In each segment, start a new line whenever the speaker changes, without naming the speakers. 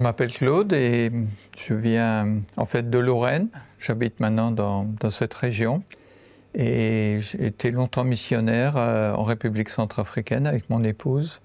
Je m'appelle Claude et je viens en fait de Lorraine. J'habite maintenant dans, dans, cette région et j'ai été longtemps missionnaire euh, en République centrafricaine avec mon épouse.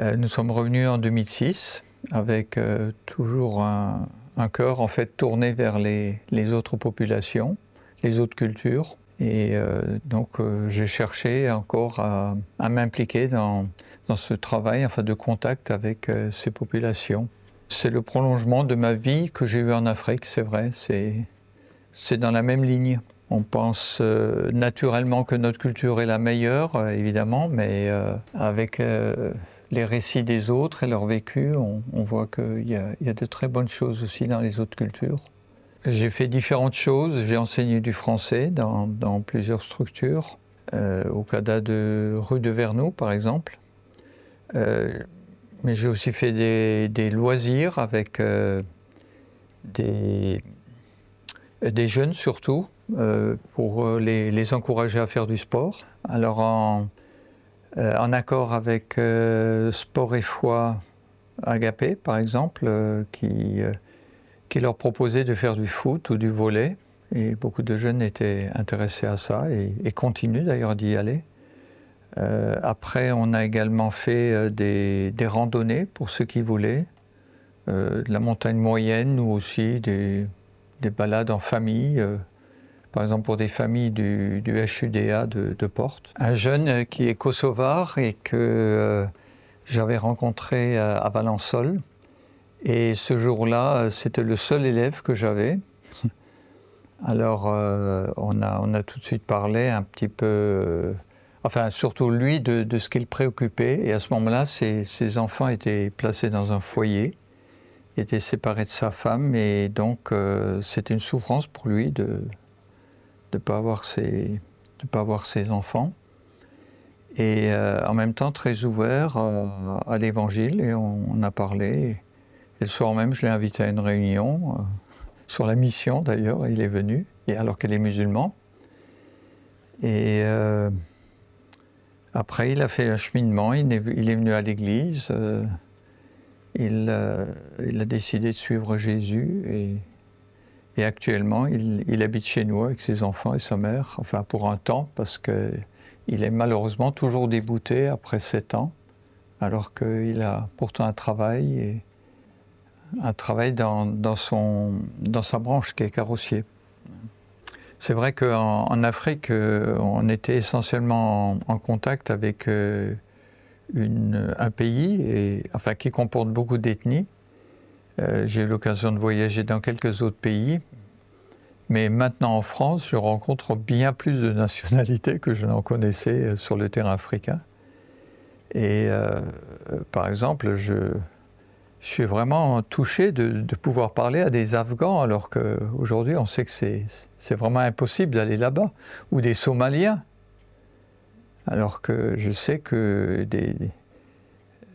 Euh, nous sommes revenus en 2006 avec euh, toujours un, cœur en fait tourné vers les, les, autres populations, les autres cultures. Et donc j'ai cherché encore à m'impliquer dans, dans ce travail enfin, de contact avec euh, ces populations. C'est le prolongement de ma vie que j'ai eu en Afrique, c'est vrai, c'est dans la même ligne. On pense euh, naturellement que notre culture est la meilleure, euh, évidemment, mais avec les récits des autres et leur vécu, on, voit qu'il y, y, a de très bonnes choses aussi dans les autres cultures. J'ai fait différentes choses, j'ai enseigné du français dans, dans plusieurs structures, au CADA de rue de Verneau par exemple, mais j'ai aussi fait des, loisirs avec euh, des, jeunes surtout, euh, pour les, encourager à faire du sport. Alors en, euh, accord avec euh, Sport et Foi Agapé, par exemple, qui, leur proposait de faire du foot ou du volet. Et beaucoup de jeunes étaient intéressés à ça et continuent d'ailleurs d'y aller. Euh, après, on a également fait euh, des, des, randonnées pour ceux qui voulaient, euh, de la montagne moyenne ou aussi des, des balades en famille, euh, par exemple pour des familles du, du HUDA de, de, Porte. Un jeune qui est kosovar et que j'avais rencontré à Valençol. Et ce jour-là, c'était le seul élève que j'avais. Alors, on, a, on a tout de suite parlé un petit peu enfin surtout lui, de, ce qu'il préoccupait. Et à ce moment-là, ses, enfants étaient placés dans un foyer, étaient séparés de sa femme, et donc euh, c'était une souffrance pour lui de ne pas, avoir ses, enfants. Et euh, en même temps, très ouvert euh, à l'évangile, et on, a parlé. Et le soir même, je l'ai invité à une réunion, sur la mission d'ailleurs, il est venu, et alors qu'elle est musulman. Après, il a fait un cheminement, il est, venu à l'église, euh, il, euh, il, a décidé de suivre Jésus et, actuellement, il, habite chez nous avec ses enfants et sa mère, enfin pour un temps, parce qu'il est malheureusement toujours débouté après sept ans, alors qu'il a pourtant un travail, et un travail dans sa branche qui est carrossier. C'est vrai qu'en en Afrique, euh, on était essentiellement en, contact avec euh, un pays enfin, qui comporte beaucoup d'ethnies. Euh, J'ai eu l'occasion de voyager dans quelques autres pays. Mais maintenant en France, je rencontre bien plus de nationalités que je n'en connaissais sur le terrain africain. Et par exemple, je, je suis vraiment touché de, pouvoir parler à des Afghans alors qu'aujourd'hui on sait que c'est vraiment impossible d'aller là-bas, ou des Somaliens, alors que je sais que des,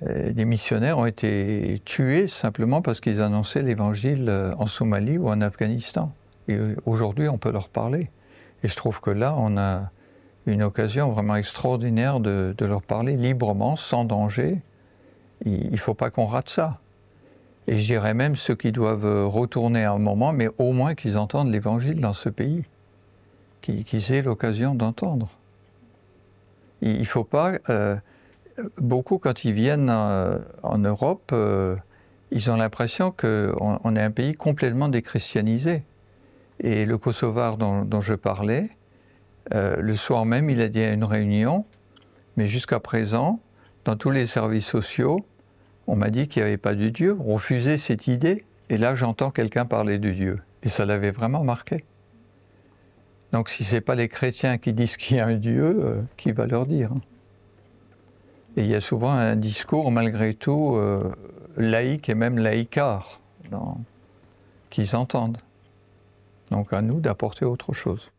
des missionnaires ont été tués simplement parce qu'ils annonçaient l'évangile en Somalie ou en Afghanistan. Et aujourd'hui on peut leur parler. Et je trouve que là on a une occasion vraiment extraordinaire de, de leur parler librement, sans danger. Il ne faut pas qu'on rate ça et je dirais même ceux qui doivent euh, retourner un moment, mais au moins qu'ils entendent l'évangile dans ce pays, qu'ils qu aient l'occasion d'entendre. Il ne faut pas. Euh, beaucoup, quand ils viennent euh, en Europe, ils ont l'impression qu'on on est un pays complètement déchristianisé. Et le Kosovar dont, je parlais, le soir même, il a dit à une réunion, mais jusqu'à présent, dans tous les services sociaux, on m'a dit qu'il n'y avait pas de Dieu, on refusait cette idée, et là j'entends quelqu'un parler de Dieu. Et ça l'avait vraiment marqué. Donc si ce n'est pas les chrétiens qui disent qu'il y a un Dieu, euh, qui va leur dire Et il y a souvent un discours, malgré tout, euh, laïque et même laïcard, qu'ils entendent. Donc à nous d'apporter autre chose.